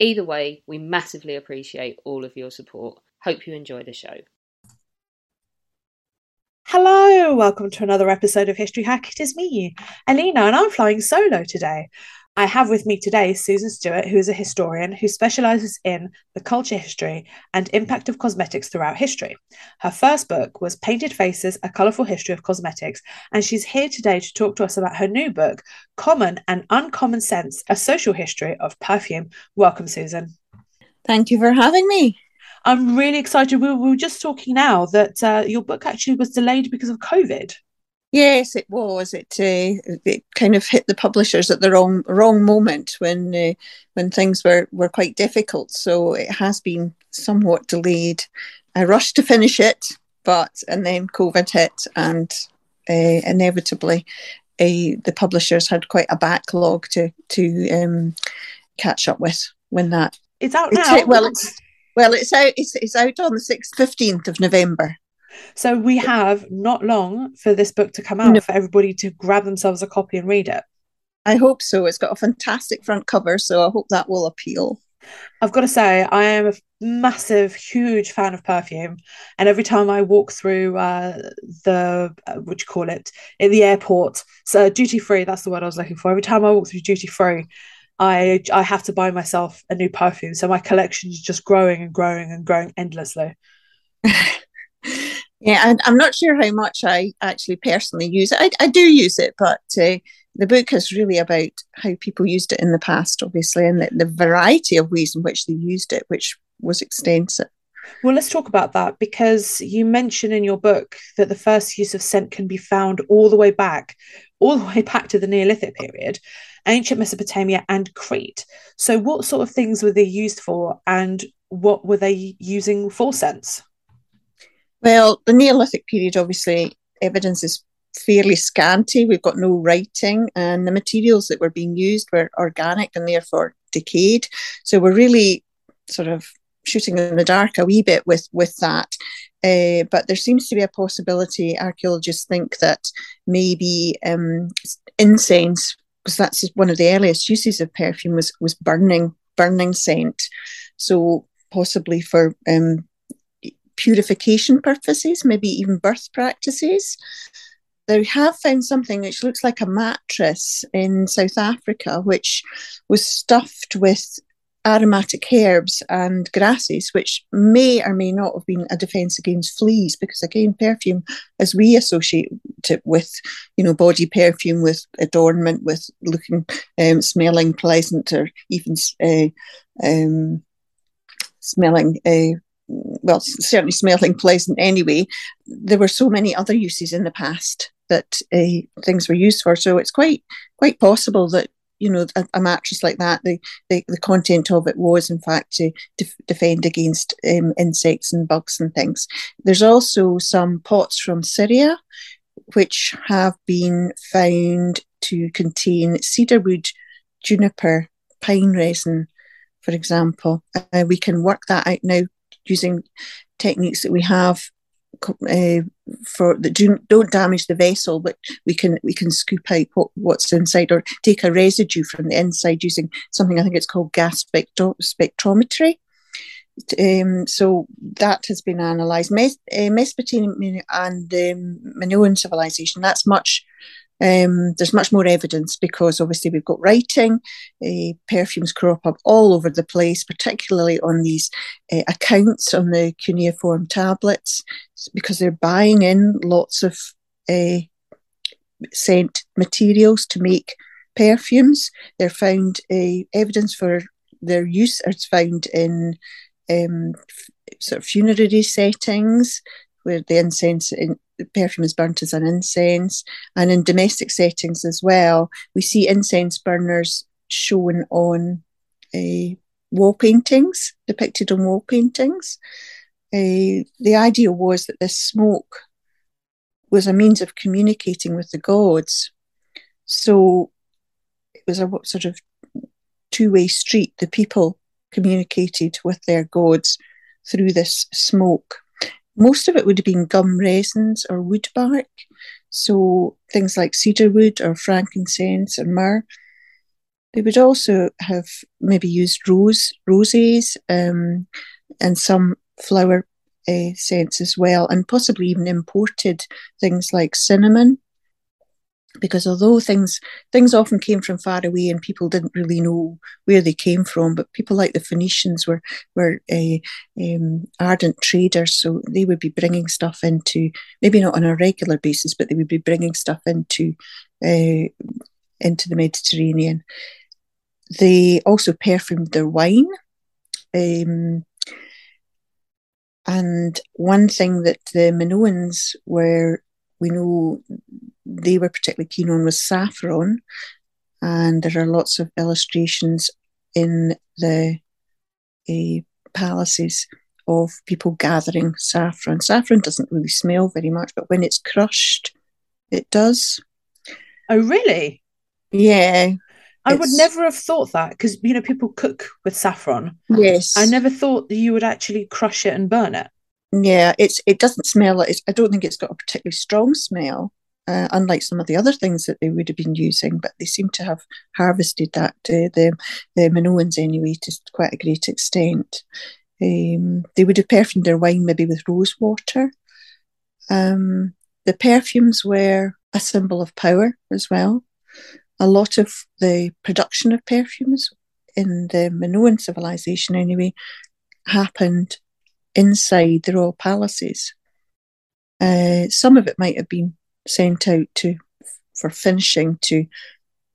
Either way, we massively appreciate all of your support. Hope you enjoy the show. Hello, welcome to another episode of History Hack. It is me, Alina, and I'm flying solo today. I have with me today Susan Stewart, who is a historian who specialises in the culture history and impact of cosmetics throughout history. Her first book was Painted Faces A Colourful History of Cosmetics, and she's here today to talk to us about her new book, Common and Uncommon Scents A Social History of Perfume. Welcome, Susan. Thank you for having me. I'm really excited. We were just talking now that uh, your book actually was delayed because of COVID. Yes, it was. It uh, it kind of hit the publishers at the wrong wrong moment when uh, when things were were quite difficult. So it has been somewhat delayed. I rushed to finish it, but and then COVID hit, and uh, inevitably, uh, the publishers had quite a backlog to to um, catch up with when that. It's out now. well, it's well, it's out. It's, it's out on the sixth, fifteenth of November. So we have not long for this book to come out no. for everybody to grab themselves a copy and read it. I hope so. It's got a fantastic front cover, so I hope that will appeal. I've got to say, I am a massive, huge fan of perfume, and every time I walk through uh, the uh, what you call it in the airport, so duty free. That's the word I was looking for. Every time I walk through duty free, I I have to buy myself a new perfume. So my collection is just growing and growing and growing endlessly. yeah, and I'm not sure how much I actually personally use it. I, I do use it, but uh, the book is really about how people used it in the past, obviously, and the, the variety of ways in which they used it, which was extensive. Well, let's talk about that because you mention in your book that the first use of scent can be found all the way back, all the way back to the Neolithic period ancient Mesopotamia and Crete. So, what sort of things were they used for, and what were they using for scents? Well, the Neolithic period, obviously, evidence is fairly scanty. We've got no writing, and the materials that were being used were organic and therefore decayed. So, we're really sort of shooting in the dark a wee bit with with that. Uh, but there seems to be a possibility. Archaeologists think that maybe um, incense because that's one of the earliest uses of perfume was was burning burning scent so possibly for um, purification purposes maybe even birth practices they have found something which looks like a mattress in south africa which was stuffed with aromatic herbs and grasses, which may or may not have been a defense against fleas, because again, perfume, as we associate it with, you know, body perfume, with adornment, with looking, um, smelling pleasant, or even uh, um, smelling. Uh, well, certainly smelling pleasant anyway. There were so many other uses in the past that uh, things were used for. So it's quite quite possible that you know a, a, mattress like that the, the the content of it was in fact to def- defend against um, insects and bugs and things there's also some pots from syria which have been found to contain cedar wood juniper, pine resin, for example. Uh, we can work that out now using techniques that we have uh, for that do, don't damage the vessel, but we can we can scoop out what, what's inside or take a residue from the inside using something I think it's called gas spectro- spectrometry. Um, so that has been analysed. Mes- uh, Mesopotamia and um, Minoan civilization, that's much, um, there's much more evidence because obviously we've got writing, uh, perfumes crop up all over the place, particularly on these uh, accounts on the cuneiform tablets, because they're buying in lots of uh, scent materials to make perfumes. They're found uh, evidence for their use is found in um, sort of funerary settings where the incense in, perfume is burnt as an incense, and in domestic settings as well. We see incense burners shown on uh, wall paintings, depicted on wall paintings. Uh, the idea was that this smoke was a means of communicating with the gods. So it was a sort of two way street. The people communicated with their gods through this smoke. Most of it would have been gum resins or wood bark, so things like cedar wood or frankincense or myrrh. They would also have maybe used rose, roses, um, and some flower uh, scents as well, and possibly even imported things like cinnamon because although things things often came from far away and people didn't really know where they came from, but people like the Phoenicians were were uh, um, ardent traders, so they would be bringing stuff into maybe not on a regular basis, but they would be bringing stuff into uh, into the Mediterranean. They also perfumed their wine. Um, and one thing that the Minoans were we know they were particularly keen on was saffron, and there are lots of illustrations in the uh, palaces of people gathering saffron. Saffron doesn't really smell very much, but when it's crushed, it does. Oh, really? Yeah. I would never have thought that because you know people cook with saffron. Yes. I never thought that you would actually crush it and burn it. Yeah, it's it doesn't smell like I don't think it's got a particularly strong smell, uh, unlike some of the other things that they would have been using. But they seem to have harvested that uh, the the Minoans anyway to quite a great extent. Um, they would have perfumed their wine maybe with rose water. Um, the perfumes were a symbol of power as well. A lot of the production of perfumes in the Minoan civilization, anyway, happened inside the royal palaces. Uh, some of it might have been sent out to for finishing to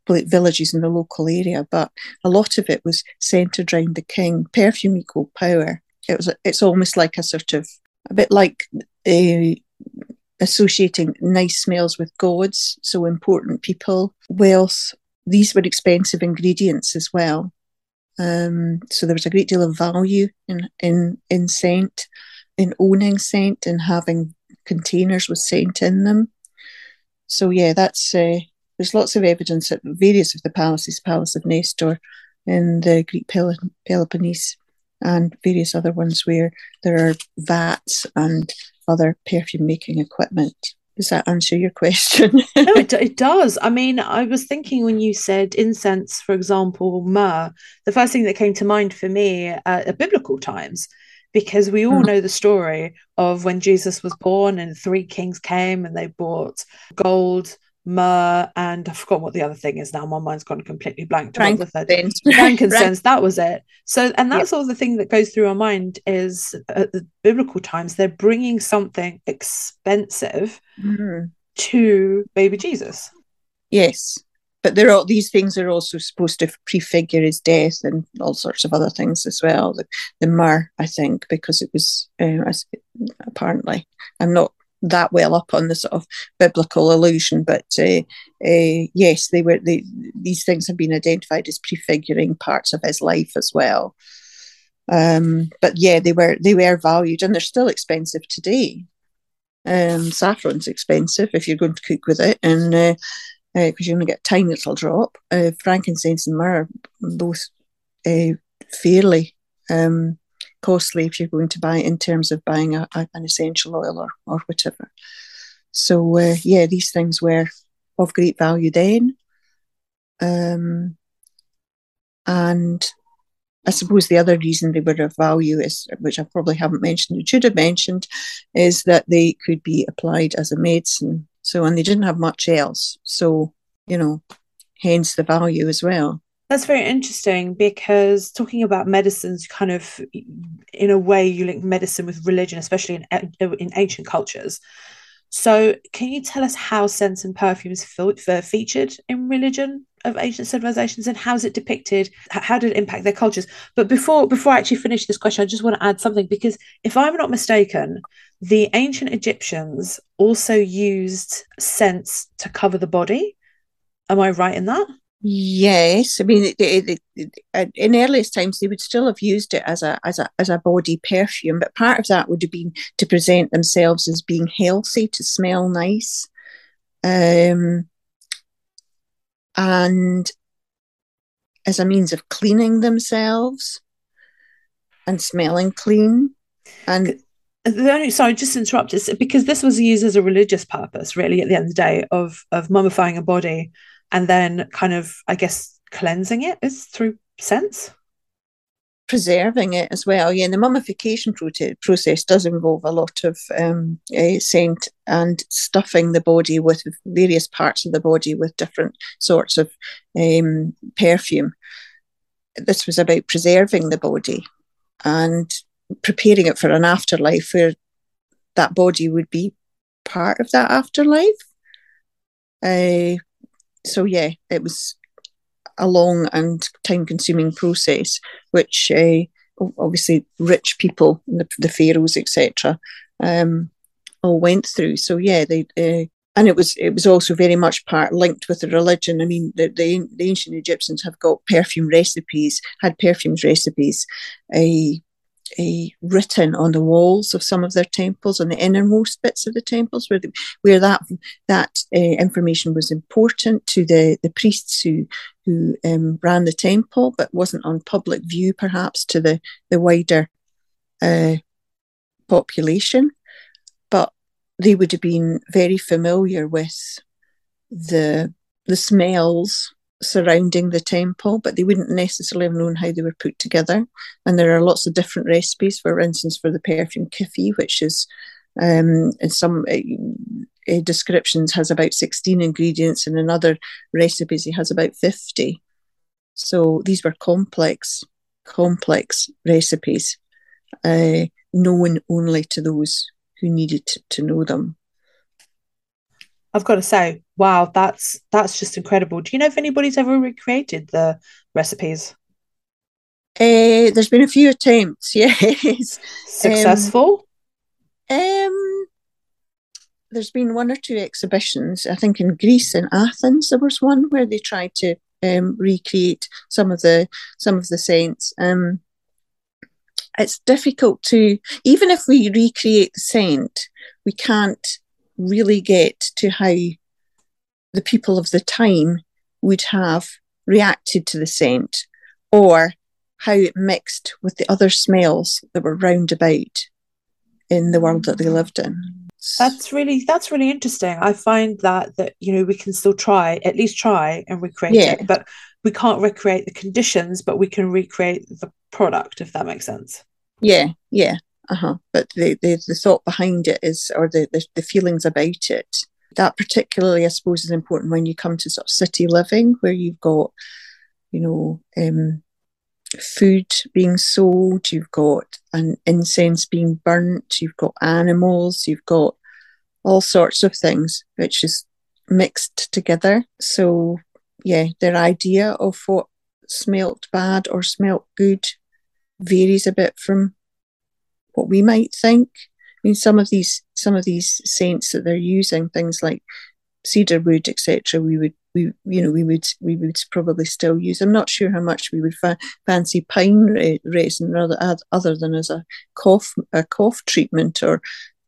villages in the local area, but a lot of it was centered around the king. Perfume equal power. It was. It's almost like a sort of a bit like uh, associating nice smells with gods, so important people, wealth. These were expensive ingredients as well. Um, so there was a great deal of value in in in scent, in owning scent and having containers with scent in them. So yeah, that's uh, there's lots of evidence at various of the palaces, Palace of Nestor, in the Greek Pel- Peloponnese, and various other ones where there are vats and other perfume making equipment. Does that answer your question? no, it, it does. I mean, I was thinking when you said incense, for example, myrrh, the first thing that came to mind for me uh, are biblical times, because we all mm. know the story of when Jesus was born and three kings came and they brought gold, myrrh, and I forgot what the other thing is now. My mind's gone completely blank. Frankincense. Frankincense, that was it. So, and that's yep. all the thing that goes through our mind is at the biblical times, they're bringing something expensive mm-hmm. to baby Jesus. Yes. But there are these things are also supposed to prefigure his death and all sorts of other things as well. The, the myrrh, I think, because it was uh, apparently I'm not that well up on the sort of biblical allusion, but uh, uh, yes, they were. They, these things have been identified as prefiguring parts of his life as well. Um, but yeah, they were they were valued, and they're still expensive today. Um, saffron's expensive if you're going to cook with it, and uh, because uh, you only get a tiny little drop. Uh, frankincense and myrrh, both uh, fairly um, costly if you're going to buy in terms of buying a, a, an essential oil or, or whatever. So, uh, yeah, these things were of great value then. Um, and I suppose the other reason they were of value is, which I probably haven't mentioned, and should have mentioned, is that they could be applied as a medicine. So, and they didn't have much else. So, you know, hence the value as well. That's very interesting because talking about medicines, kind of in a way, you link medicine with religion, especially in in ancient cultures. So, can you tell us how scents and perfumes featured in religion of ancient civilizations, and how is it depicted? How did it impact their cultures? But before before I actually finish this question, I just want to add something because if I'm not mistaken, the ancient Egyptians also used scents to cover the body. Am I right in that? Yes, I mean, it, it, it, in earliest times they would still have used it as a as a as a body perfume, but part of that would have been to present themselves as being healthy, to smell nice, um, and as a means of cleaning themselves and smelling clean. And the only sorry, just interrupt is because this was used as a religious purpose, really, at the end of the day, of of mummifying a body and then kind of, I guess, cleansing it is through scents. Preserving it as well. Yeah, and the mummification process does involve a lot of um, uh, scent and stuffing the body with various parts of the body with different sorts of um, perfume. This was about preserving the body and preparing it for an afterlife where that body would be part of that afterlife. Uh, so yeah, it was a long and time consuming process, which uh, obviously rich people, the, the pharaohs, etc., um, all went through. So yeah, they uh, and it was it was also very much part linked with the religion. I mean, the, the, the ancient Egyptians have got perfume recipes, had perfumes recipes, a uh, written on the walls of some of their temples, on the innermost bits of the temples, where the, where that that information was important to the, the priests who who um, ran the temple, but wasn't on public view, perhaps to the the wider uh, population. But they would have been very familiar with the the smells surrounding the temple, but they wouldn't necessarily have known how they were put together. And there are lots of different recipes, for instance, for the perfume kyphi, which is um, in some uh, descriptions has about 16 ingredients, and in other recipes, it has about 50. So these were complex, complex recipes, uh, known only to those who needed to, to know them. I've got to say, wow, that's that's just incredible. Do you know if anybody's ever recreated the recipes? Uh, there's been a few attempts, yes. Successful? Um, um, there's been one or two exhibitions. I think in Greece and Athens there was one where they tried to um, recreate some of the some of the saints. Um, it's difficult to even if we recreate the saint, we can't really get to how the people of the time would have reacted to the scent or how it mixed with the other smells that were round about in the world that they lived in. That's really that's really interesting. I find that that you know we can still try at least try and recreate yeah. it, but we can't recreate the conditions, but we can recreate the product if that makes sense. Yeah, yeah, uh-huh. But the, the, the thought behind it is, or the, the, the feelings about it, that particularly, I suppose, is important when you come to sort of city living, where you've got, you know, um, food being sold, you've got an incense being burnt, you've got animals, you've got all sorts of things, which is mixed together. So, yeah, their idea of what smelt bad or smelt good varies a bit from what we might think. I mean, some of these some of these saints that they're using, things like cedar wood, etc. We would we you know we would we would probably still use. I'm not sure how much we would fa- fancy pine re- resin rather other than as a cough a cough treatment, or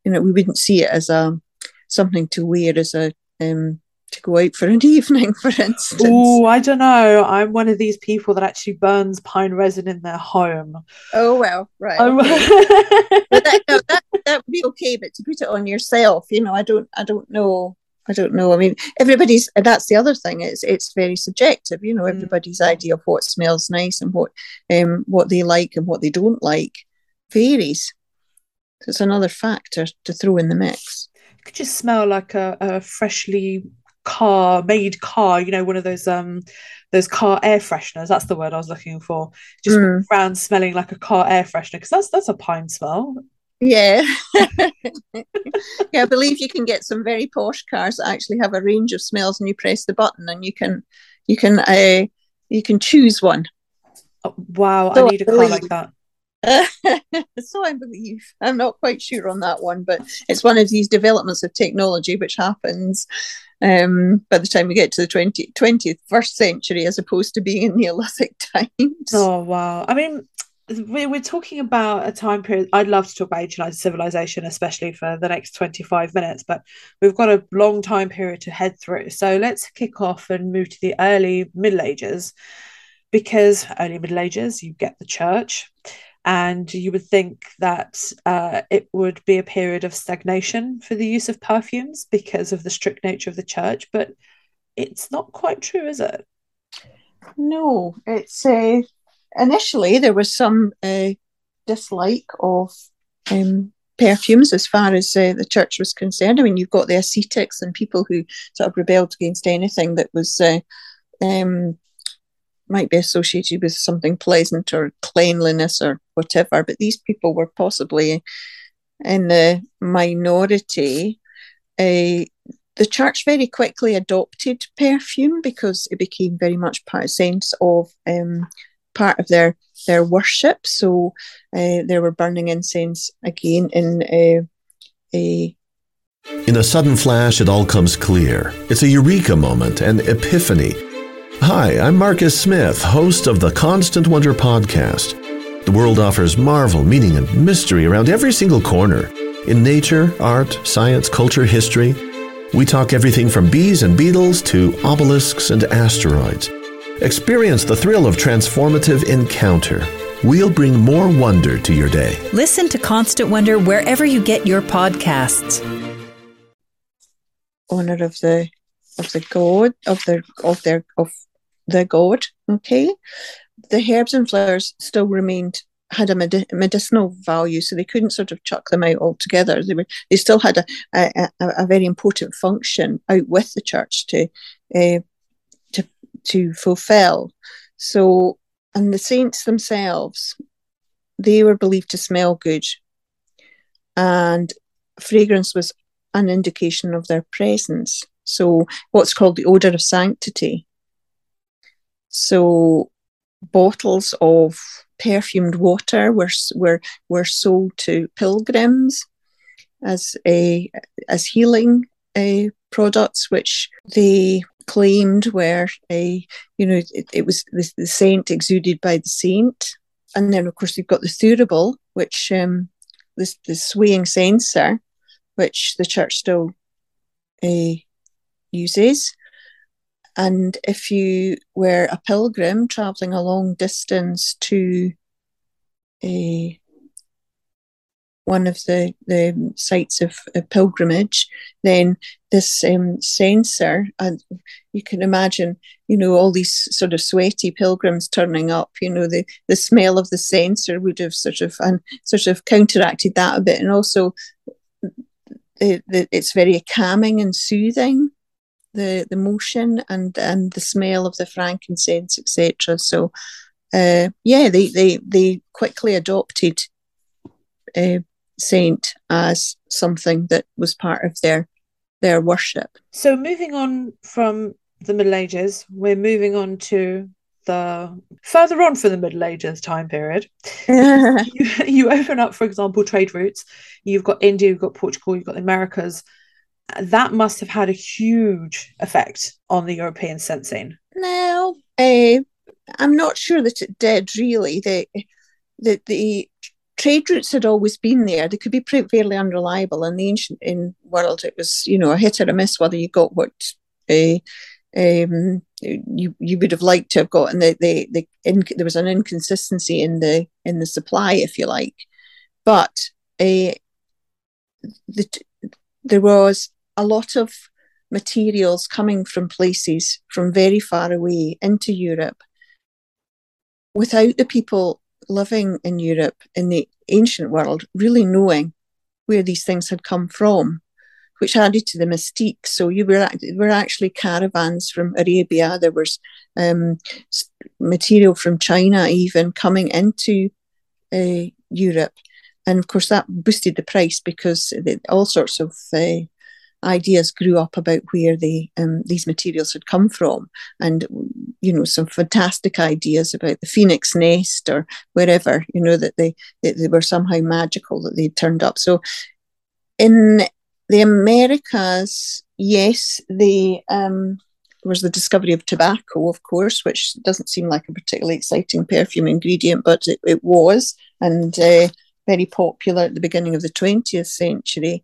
you know we wouldn't see it as a something to wear as a um, to go out for an evening, for instance. Oh, I don't know. I'm one of these people that actually burns pine resin in their home. Oh well, right. Okay. but that, no, that that would be okay, but to put it on yourself, you know, I don't, I don't know. I don't know. I mean, everybody's. That's the other thing. It's it's very subjective. You know, Mm. everybody's idea of what smells nice and what um what they like and what they don't like varies. So it's another factor to throw in the mix. It could just smell like a, a freshly car made car you know one of those um those car air fresheners that's the word i was looking for just Mm. around smelling like a car air freshener because that's that's a pine smell Yeah. yeah, I believe you can get some very posh cars that actually have a range of smells and you press the button and you can you can uh you can choose one. Oh, wow So i need a car like that so I believe. I'm not quite sure on that one, but it's one of these developments of technology which happens um, by the time we get to the 20, 20th, first century as opposed to being in Neolithic times. oh wow i mean we're talking about a time period i'd love to talk about ancient civilization especially for the next 25 minutes but we've got a long time period to head through. So let's kick off and move to the early middle ages because early middle ages you get the church and you would think that uh, it would be a period of stagnation for the use of perfumes because of the strict nature of the church but it's not quite true is it? No, it's uh, initially there was some uh, dislike of um, perfumes as far as uh, the church was concerned. I mean, you've got the ascetics and people who sort of rebelled against anything that was uh, um, might be associated with something pleasant or cleanliness or whatever. But these people were possibly in the minority. Uh, the church very quickly adopted perfume because it became very much part of sense of um, part of their their worship. So uh, they were burning incense again in uh, a In a sudden flash, it all comes clear. It's a eureka moment, an epiphany. Hi, I'm Marcus Smith, host of the Constant Wonder podcast. The world offers marvel, meaning, and mystery around every single corner. In nature, art, science, culture, history, we talk everything from bees and beetles to obelisks and asteroids. Experience the thrill of transformative encounter. We'll bring more wonder to your day. Listen to Constant Wonder wherever you get your podcasts. honor of the of the god of their of their of the god. Okay, the herbs and flowers still remained had a medi- medicinal value, so they couldn't sort of chuck them out altogether. They were they still had a a, a, a very important function out with the church to uh, to fulfill. So, and the saints themselves, they were believed to smell good, and fragrance was an indication of their presence. So, what's called the odor of sanctity. So, bottles of perfumed water were were were sold to pilgrims as a as healing uh, products, which they claimed were a you know it, it was the, the saint exuded by the saint, and then of course you've got the thurible, which um, this the swaying censer, which the church still uh, uses. And if you were a pilgrim traveling a long distance to a one of the, the sites of, pilgrimage, then this um, censer, and you can imagine, you know, all these sort of sweaty pilgrims turning up. You know, the the smell of the censer would have sort of and sort of counteracted that a bit, and also the, the, it's very calming and soothing the the motion and and the smell of the frankincense etc so uh, yeah they they they quickly adopted uh, saint as something that was part of their their worship So moving on from the Middle Ages, we're moving on to the further on from the Middle Ages time period. You, you open up, for example, trade routes. You've got India, you've got Portugal, you've got the Americas. That must have had a huge effect on the European scent scene. no uh, i'm not sure that it did really the the the trade routes had always been there. They could be fairly unreliable. In the ancient in world it was you know a hit or a miss whether you got what uh, um, you you would have liked to have gotten the the, the in, there was an inconsistency in the in the supply, if you like, but uh, the, there was a lot of materials coming from places from very far away into Europe without the people living in Europe in the ancient world really knowing where these things had come from which added to the mystique. So you were were actually caravans from Arabia. There was um, material from China even coming into uh, Europe, and of course that boosted the price because all sorts of uh, ideas grew up about where the um, these materials had come from, and you know some fantastic ideas about the phoenix nest or wherever you know that they that they were somehow magical that they turned up. So in the Americas, yes, the um, was the discovery of tobacco, of course, which doesn't seem like a particularly exciting perfume ingredient, but it, it was, and uh, very popular at the beginning of the 20th century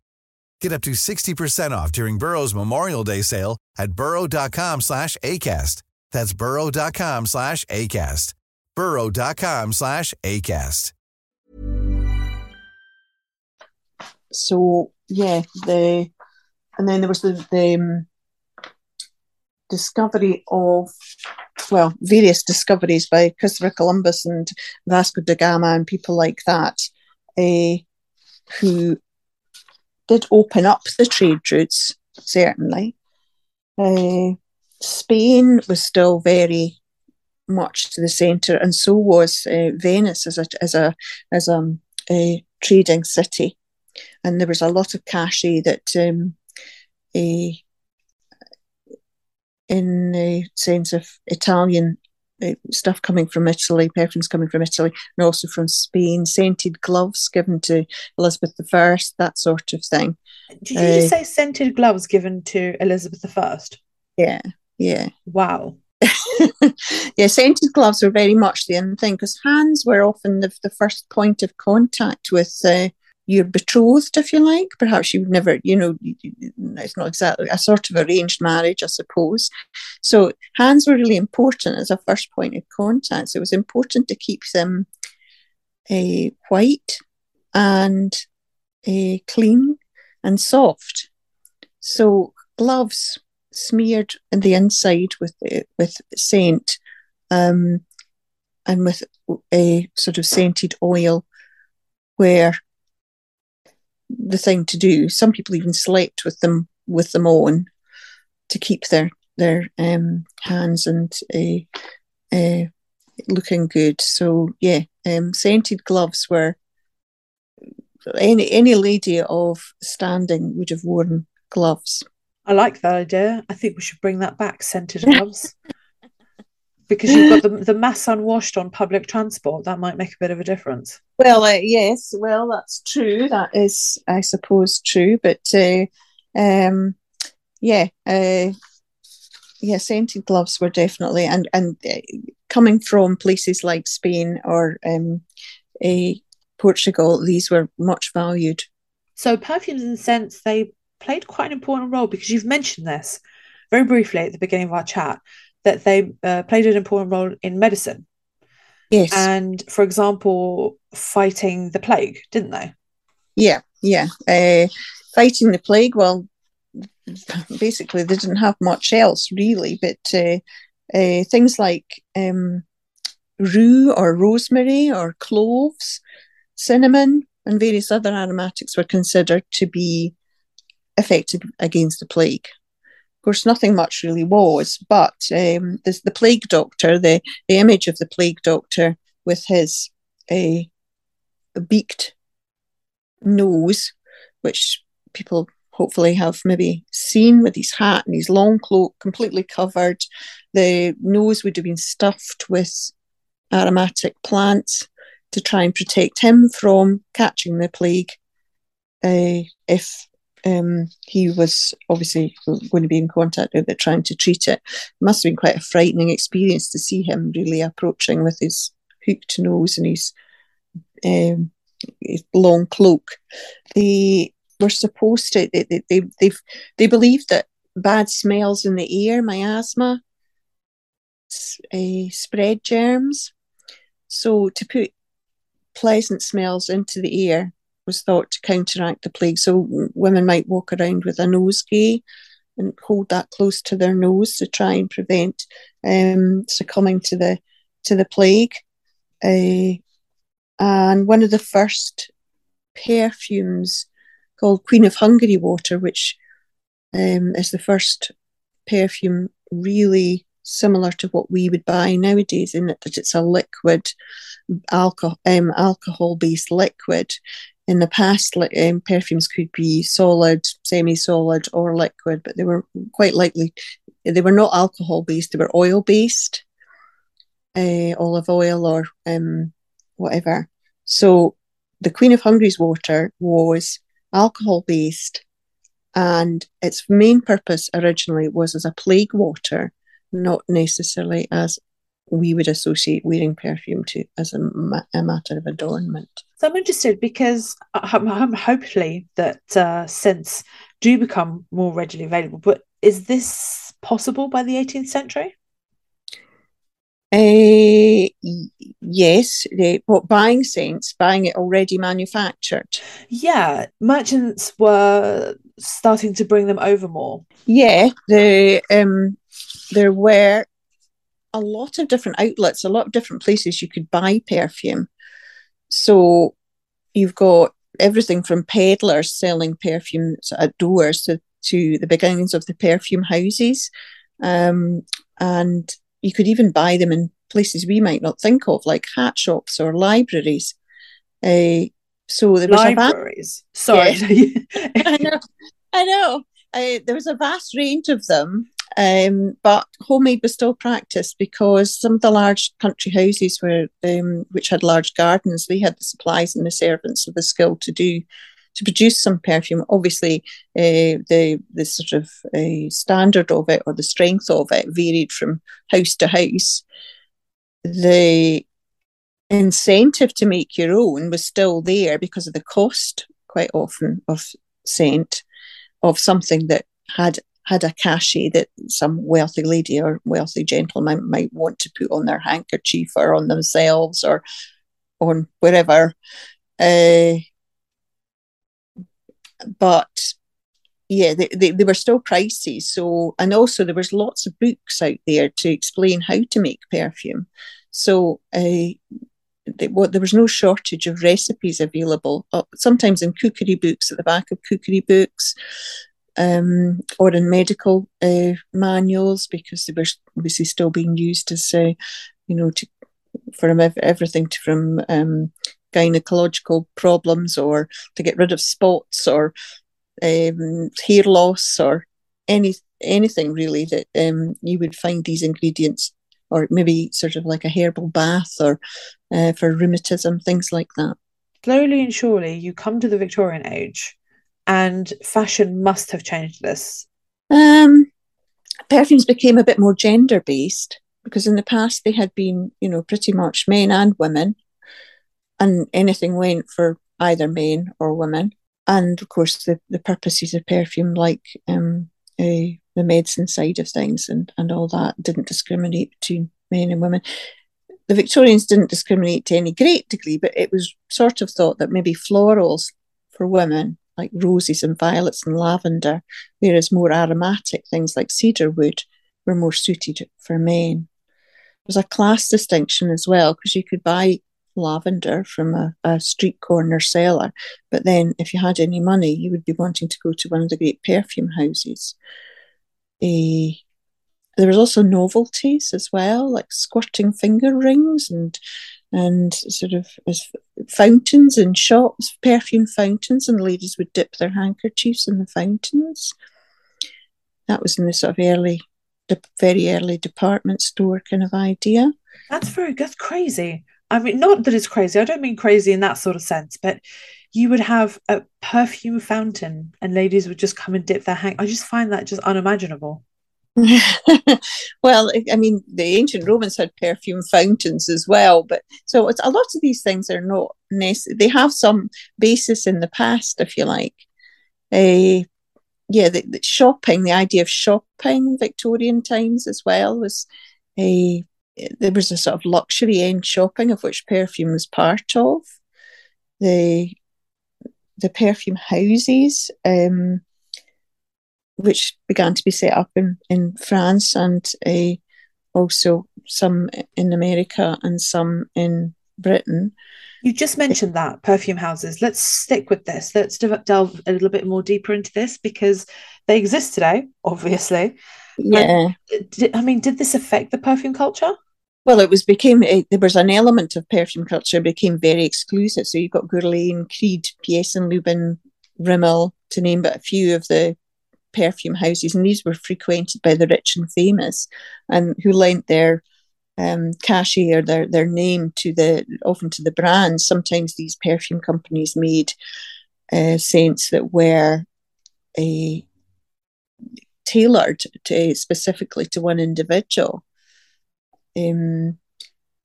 Get up to 60% off during Burrow's Memorial Day sale at burrow.com slash ACAST. That's burrow.com slash ACAST. burrow.com slash ACAST. so yeah, the and then there was the, the um, discovery of well various discoveries by Christopher Columbus and Vasco da Gama and people like that, uh, who did open up the trade routes certainly. Uh, Spain was still very much to the centre, and so was uh, Venice as a as a as a, a trading city and there was a lot of cachet that um, a, in the sense of Italian stuff coming from Italy, perfumes coming from Italy, and also from Spain, scented gloves given to Elizabeth I, that sort of thing. Did you uh, just say scented gloves given to Elizabeth I? Yeah, yeah. Wow. yeah, scented gloves were very much the end thing because hands were often the, the first point of contact with uh, your betrothed, if you like. Perhaps you've never, you know, it's not exactly a sort of arranged marriage, I suppose. So hands were really important as a first point of contact. So it was important to keep them uh, white and uh, clean and soft. So gloves smeared in the inside with uh, with scent um, and with a sort of scented oil where the thing to do. Some people even slept with them with them on to keep their their um, hands and uh, uh, looking good. So yeah, um, scented gloves were any any lady of standing would have worn gloves. I like that idea. I think we should bring that back. Scented gloves because you've got the, the mass unwashed on public transport. That might make a bit of a difference. Well, uh, yes, well, that's true. That is, I suppose, true. But uh, um, yeah, uh, yeah, scented gloves were definitely and and uh, coming from places like Spain or um, Portugal, these were much valued. So perfumes and scents they played quite an important role because you've mentioned this very briefly at the beginning of our chat that they uh, played an important role in medicine. Yes. And for example, fighting the plague, didn't they? Yeah, yeah. Uh, fighting the plague, well, basically, they didn't have much else really, but uh, uh, things like um, rue or rosemary or cloves, cinnamon, and various other aromatics were considered to be effective against the plague. Of course, nothing much really was, but um, the, the plague doctor, the, the image of the plague doctor with his uh, beaked nose, which people hopefully have maybe seen with his hat and his long cloak completely covered. The nose would have been stuffed with aromatic plants to try and protect him from catching the plague uh, if um, he was obviously going to be in contact with it, trying to treat it. it. Must have been quite a frightening experience to see him really approaching with his hooked nose and his, um, his long cloak. They were supposed to. They they they they, believed that bad smells in the air, miasma, uh, spread germs. So to put pleasant smells into the air was thought to counteract the plague. So women might walk around with a nosegay and hold that close to their nose to try and prevent um, succumbing to the to the plague. Uh, and one of the first perfumes called Queen of Hungary water, which um, is the first perfume really similar to what we would buy nowadays, in that it's a liquid alcohol um, alcohol based liquid. In the past, um, perfumes could be solid, semi solid, or liquid, but they were quite likely they were not alcohol based; they were oil based, uh, olive oil or um, whatever. So, the Queen of Hungary's water was alcohol based, and its main purpose originally was as a plague water, not necessarily as we would associate wearing perfume to as a, a matter of adornment. So I'm interested because I'm, I'm hopefully that uh, scents do become more readily available. But is this possible by the 18th century? Uh, yes, they, what buying scents, buying it already manufactured. Yeah, merchants were starting to bring them over more. Yeah, the um, there were a lot of different outlets, a lot of different places you could buy perfume. So you've got everything from peddlers selling perfumes at doors to, to the beginnings of the perfume houses. Um, and you could even buy them in places we might not think of, like hat shops or libraries. Uh, so there was libraries. A Sorry, I know. I know. Uh, there was a vast range of them, um, but homemade was still practiced because some of the large country houses were, um, which had large gardens, they had the supplies and the servants of the skill to do to produce some perfume. Obviously, uh, the the sort of uh, standard of it or the strength of it varied from house to house. The incentive to make your own was still there because of the cost, quite often, of scent of something that had had a cachet that some wealthy lady or wealthy gentleman might want to put on their handkerchief or on themselves or on wherever. Uh, but yeah, they, they, they were still pricey. So, and also there was lots of books out there to explain how to make perfume. So, uh, they, there was no shortage of recipes available. Uh, sometimes in cookery books, at the back of cookery books, um, or in medical uh, manuals because they were obviously still being used as, uh, you know, to, for everything to, from um, gynecological problems or to get rid of spots or um, hair loss or any anything really that um, you would find these ingredients or maybe sort of like a herbal bath or uh, for rheumatism, things like that. Slowly and surely, you come to the Victorian age and fashion must have changed this. Um, perfumes became a bit more gender based because in the past they had been, you know, pretty much men and women, and anything went for either men or women. And of course, the, the purposes of perfume, like um, the medicine side of things and, and all that, didn't discriminate between men and women. The Victorians didn't discriminate to any great degree, but it was sort of thought that maybe florals for women like roses and violets and lavender, whereas more aromatic things like cedar wood were more suited for men. was a class distinction as well because you could buy lavender from a, a, street corner seller, but then if you had any money, you would be wanting to go to one of the great perfume houses. Uh, there was also novelties as well, like squirting finger rings and and sort of fountains in shops, perfume fountains, and ladies would dip their handkerchiefs in the fountains. That was in the sort of early, the very early department store kind of idea. That's very that's crazy. I mean, not that it's crazy. I don't mean crazy in that sort of sense, but you would have a perfume fountain and ladies would just come and dip their hand. I just find that just unimaginable. well, I mean, the ancient Romans had perfume fountains as well, but so it's a lot of these things are not necessary. They have some basis in the past, if you like. Uh, yeah, the, the shopping, the idea of shopping, Victorian times as well was a there was a sort of luxury end shopping of which perfume was part of. The the perfume houses, um, which began to be set up in, in France and uh, also some in America and some in Britain. You just mentioned that perfume houses. Let's stick with this. Let's delve a little bit more deeper into this because they exist today, obviously. Yeah. Did, I mean, did this affect the perfume culture? Well, it was became it, there was an element of perfume culture became very exclusive. So you've got Guerlain, Creed, Piesse and Lubin, Rimmel, to name but a few of the perfume houses, and these were frequented by the rich and famous, and who lent their um, cachet or their their name to the often to the brands. Sometimes these perfume companies made uh, scents that were a tailored to specifically to one individual. Um,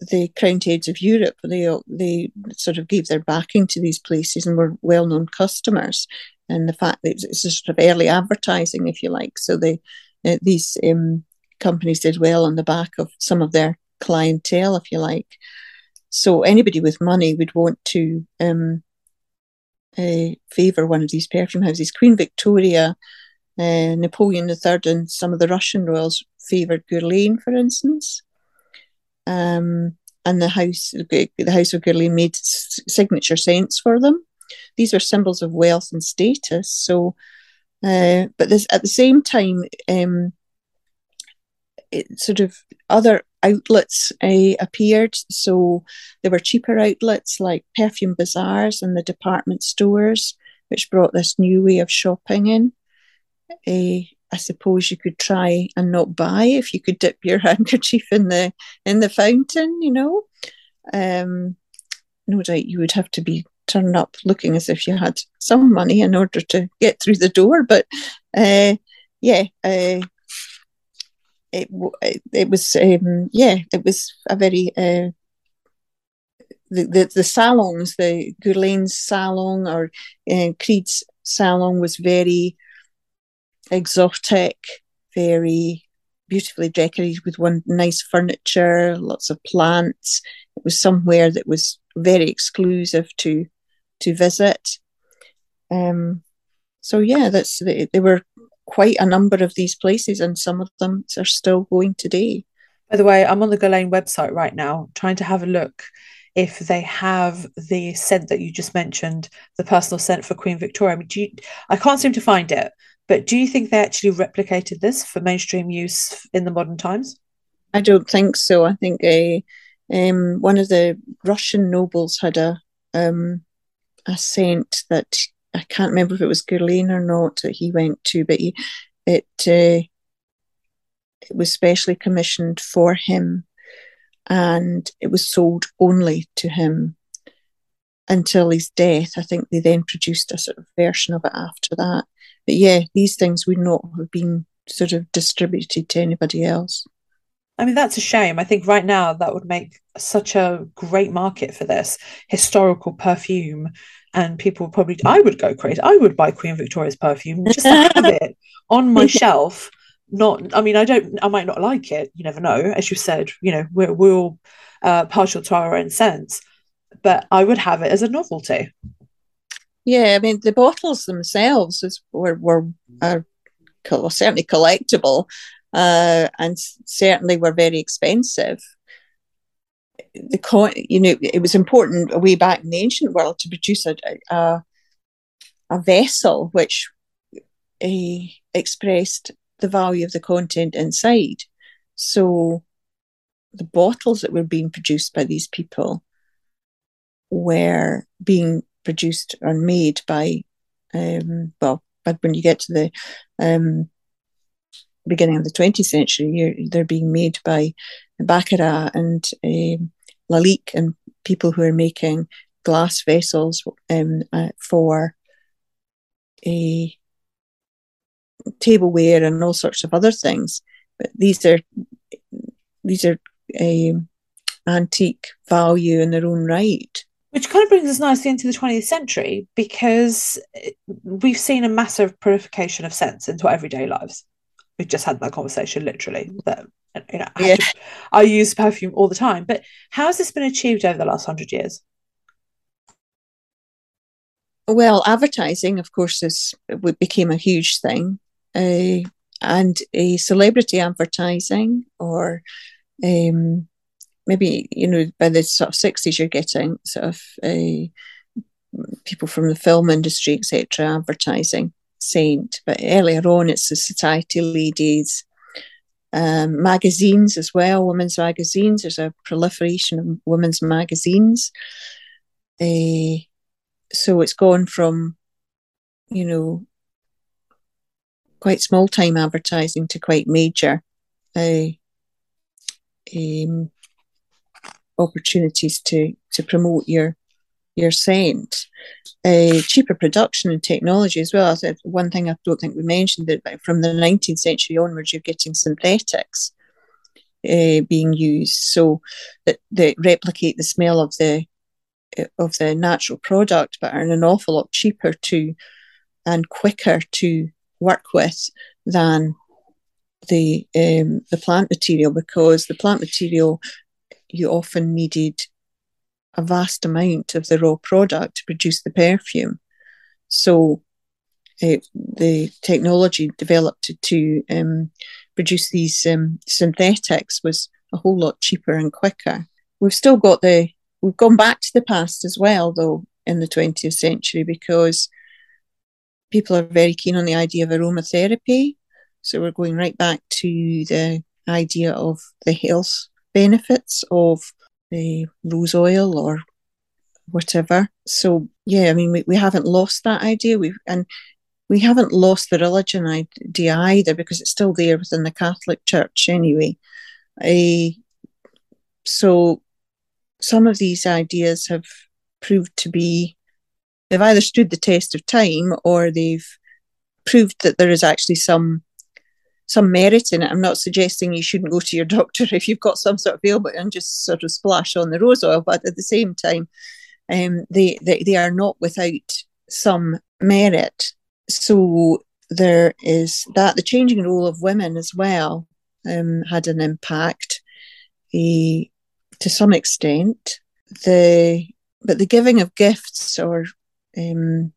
the crowned heads of Europe, they they sort of gave their backing to these places and were well known customers and the fact that it's sort of early advertising, if you like. So they uh, these um, companies did well on the back of some of their clientele, if you like. So anybody with money would want to um, uh, favour one of these perfume houses. Queen Victoria, uh, Napoleon III, and some of the Russian royals favoured Guerlain, for instance. Um, and the house, the House of Guerlain made signature scents for them these were symbols of wealth and status. So, uh, but this at the same time, um, it sort of other outlets uh, appeared. So there were cheaper outlets like perfume bazaars and the department stores, which brought this new way of shopping in. Uh, I suppose you could try and not buy if you could dip your handkerchief in the in the fountain, you know. Um, no doubt you would have to be turn up looking as if you had some money in order to get through the door. But uh, yeah, uh, it, it was um, yeah, it was a very uh, the, the the salons, the Guerlain's salon or uh, Creed's salon was very exotic, very beautifully decorated with one nice furniture, lots of plants. It was somewhere that was very exclusive to to visit. Um, so yeah, that's they, there were quite a number of these places, and some of them are still going today. By the way, I'm on the Guerlain website right now, trying to have a look if they have the scent that you just mentioned, the personal scent for Queen Victoria. I mean, do you, I can't seem to find it, but do you think they actually replicated this for mainstream use in the modern times? I don't think so. I think a um, one of the Russian nobles had a um, a scent that I can't remember if it was Guerlain or not that he went to, but he, it uh, it was specially commissioned for him, and it was sold only to him until his death. I think they then produced a sort of version of it after that. But yeah, these things would not have been sort of distributed to anybody else. I mean, that's a shame. I think right now that would make such a great market for this historical perfume. And people probably, I would go crazy. I would buy Queen Victoria's perfume just to have it on my shelf. Not, I mean, I don't, I might not like it. You never know. As you said, you know, we're, we're all uh, partial to our own sense, but I would have it as a novelty. Yeah, I mean, the bottles themselves is, were, were are certainly collectible uh, and certainly were very expensive. the con, you know, it was important way back in the ancient world to produce a a, a vessel which uh, expressed the value of the content inside. So the bottles that were being produced by these people were being produced or made by, um, well, but when you get to the um, beginning of the 20th century, they're being made by Baccarat and um, Lalique and people who are making glass vessels um, uh, for a tableware and all sorts of other things. But these are these are um, antique value in their own right. Which kind of brings us nicely into the 20th century because we've seen a massive purification of sense into our everyday lives. We've just had that conversation literally that you know, I, yeah. to, I use perfume all the time. But how has this been achieved over the last hundred years? Well, advertising, of course, is became a huge thing, uh, and a celebrity advertising, or um, maybe you know by the sort of sixties, you're getting sort of uh, people from the film industry, etc., advertising Saint. But earlier on, it's the society ladies, um, magazines as well, women's magazines. There's a proliferation of women's magazines. Uh, so it's gone from, you know, quite small time advertising to quite major uh, um, opportunities to to promote your your scent. Uh, cheaper production and technology as well. one thing I don't think we mentioned that from the 19th century onwards, you're getting synthetics uh, being used, so that that replicate the smell of the of the natural product, but are an awful lot cheaper to and quicker to work with than the um, the plant material because the plant material you often needed a vast amount of the raw product to produce the perfume. So uh, the technology developed to, to um, produce these um, synthetics was a whole lot cheaper and quicker. We've still got the we've gone back to the past as well, though, in the 20th century because people are very keen on the idea of aromatherapy. So we're going right back to the idea of the health benefits of the rose oil or whatever. So yeah, I mean we, we haven't lost that idea. We and we haven't lost the religion idea either because it's still there within the Catholic Church anyway. Uh, so some of these ideas have proved to be they've either stood the test of time or they've proved that there is actually some some merit in it. I'm not suggesting you shouldn't go to your doctor if you've got some sort of ailment and just sort of splash on the rose oil, but at the same time, um, they, they they are not without some merit. So there is that the changing role of women as well um, had an impact. Uh, to some extent. The but the giving of gifts or um,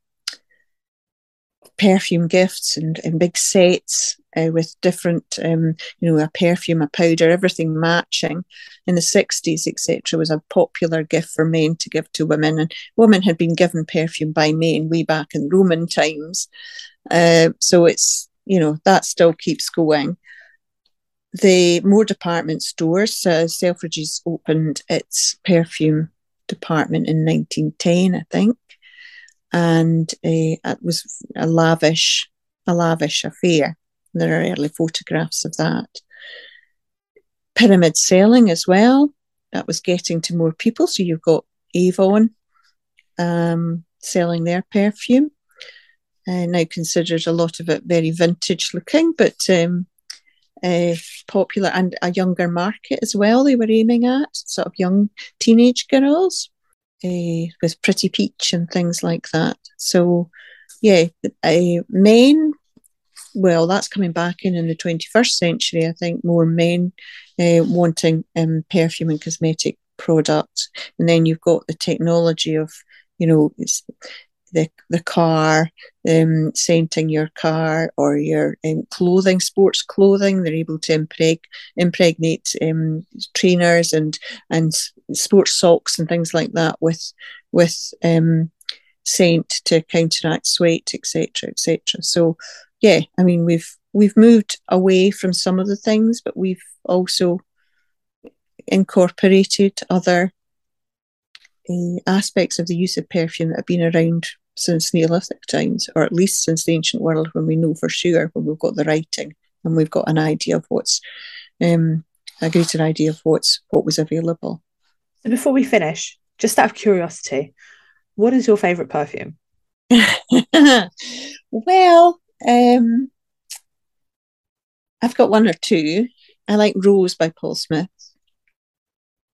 perfume gifts and, and big sets uh, with different, um, you know, a perfume, a powder, everything matching in the 60s, etc., was a popular gift for men to give to women. And women had been given perfume by men way back in Roman times. Uh, so it's, you know, that still keeps going the more department stores, uh, Selfridges opened its perfume department in 1910, I think, and uh, it was a lavish, a lavish affair. There are early photographs of that. Pyramid selling as well. That was getting to more people. So you've got Avon um, selling their perfume. Uh, now considered a lot of it very vintage looking, but um, uh, popular and a younger market as well. They were aiming at sort of young teenage girls uh, with Pretty Peach and things like that. So, yeah, uh, men. Well, that's coming back in in the 21st century. I think more men uh, wanting um, perfume and cosmetic products, and then you've got the technology of you know the the car, um, scenting your car or your um, clothing, sports clothing. They're able to impreg- impregnate um, trainers and and sports socks and things like that with with um, scent to counteract sweat, etc., etc. So, yeah, I mean we've we've moved away from some of the things, but we've also incorporated other uh, aspects of the use of perfume that have been around since Neolithic times, or at least since the ancient world, when we know for sure when we've got the writing and we've got an idea of what's um, a greater idea of what's what was available. So before we finish, just out of curiosity, what is your favourite perfume? well, um, I've got one or two. I like Rose by Paul Smith,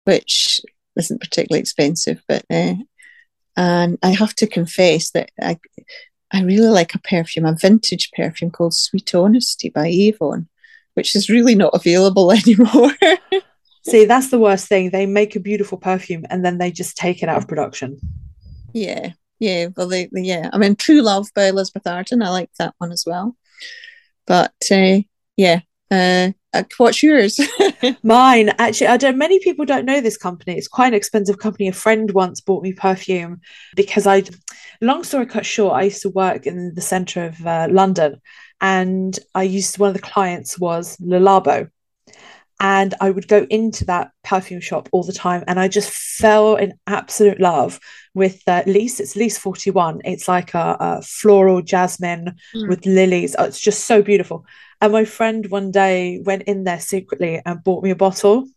which isn't particularly expensive, but uh, and I have to confess that I I really like a perfume, a vintage perfume called Sweet Honesty by Avon, which is really not available anymore. See, that's the worst thing. They make a beautiful perfume and then they just take it out of production. Yeah, yeah. Well, they, they yeah. I mean, True Love by Elizabeth Arden. I like that one as well. But uh, yeah, uh, uh what's yours? Mine, actually, I don't. Many people don't know this company. It's quite an expensive company. A friend once bought me perfume because I. Long story cut short, I used to work in the centre of uh, London, and I used one of the clients was Le Labo, and I would go into that perfume shop all the time, and I just fell in absolute love with uh, Lys. It's Forty One. It's like a, a floral jasmine mm. with lilies. Oh, it's just so beautiful. And my friend one day went in there secretly and bought me a bottle.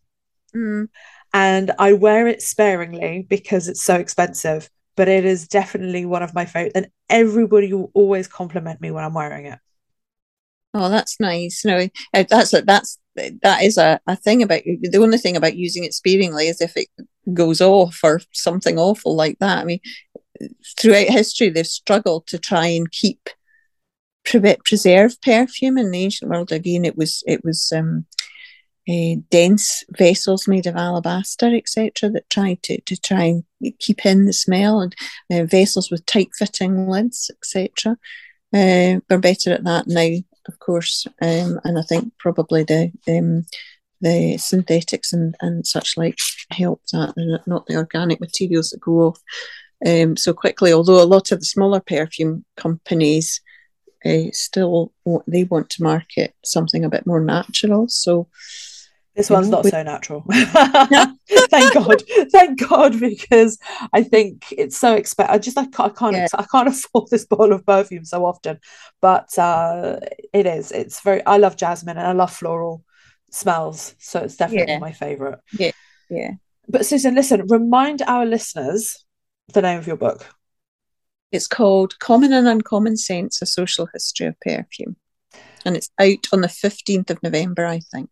Mm. And I wear it sparingly because it's so expensive, but it is definitely one of my favorite. And everybody will always compliment me when I'm wearing it. Oh, that's nice. No, uh, that's a, that's that is a, a thing about the only thing about using it sparingly is if it goes off or something awful like that. I mean, throughout history, they've struggled to try and keep preserve perfume in the ancient world. Again, it was it was um, uh, dense vessels made of alabaster, etc., that tried to, to try and keep in the smell, and uh, vessels with tight fitting lids, etc. Uh, we're better at that now of course, um, and I think probably the um, the synthetics and, and such like help that, and not the organic materials that go off um, so quickly. Although a lot of the smaller perfume companies uh, still they want to market something a bit more natural. So this one's not so natural. thank God, thank God, because I think it's so expensive. I just like I can't yeah. I can't afford this bottle of perfume so often, but uh, it is. It's very. I love jasmine and I love floral smells, so it's definitely yeah. my favorite. Yeah, yeah. But Susan, listen. Remind our listeners the name of your book. It's called "Common and Uncommon Scents: A Social History of Perfume," and it's out on the fifteenth of November, I think.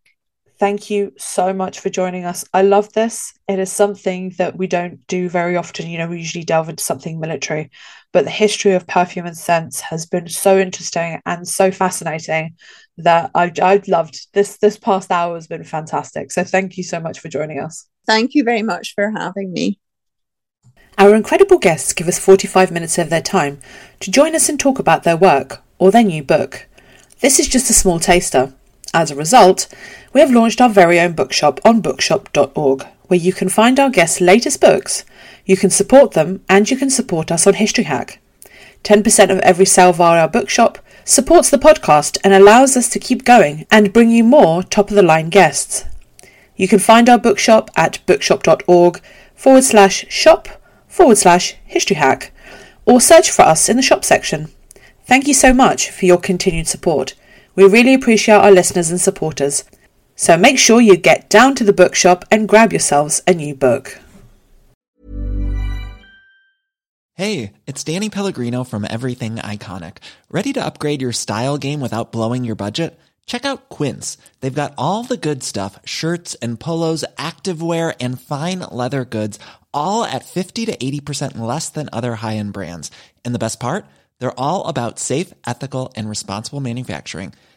Thank you so much for joining us. I love this. It is something that we don't do very often. You know, we usually delve into something military, but the history of perfume and scents has been so interesting and so fascinating that I, I've loved this. This past hour has been fantastic. So thank you so much for joining us. Thank you very much for having me. Our incredible guests give us 45 minutes of their time to join us and talk about their work or their new book. This is just a small taster. As a result, we have launched our very own bookshop on bookshop.org, where you can find our guests' latest books, you can support them, and you can support us on History Hack. 10% of every sale via our bookshop supports the podcast and allows us to keep going and bring you more top of the line guests. You can find our bookshop at bookshop.org forward slash shop forward slash history hack or search for us in the shop section. Thank you so much for your continued support. We really appreciate our listeners and supporters. So make sure you get down to the bookshop and grab yourselves a new book. Hey, it's Danny Pellegrino from Everything Iconic. Ready to upgrade your style game without blowing your budget? Check out Quince. They've got all the good stuff shirts and polos, activewear, and fine leather goods, all at 50 to 80% less than other high end brands. And the best part? They're all about safe, ethical, and responsible manufacturing.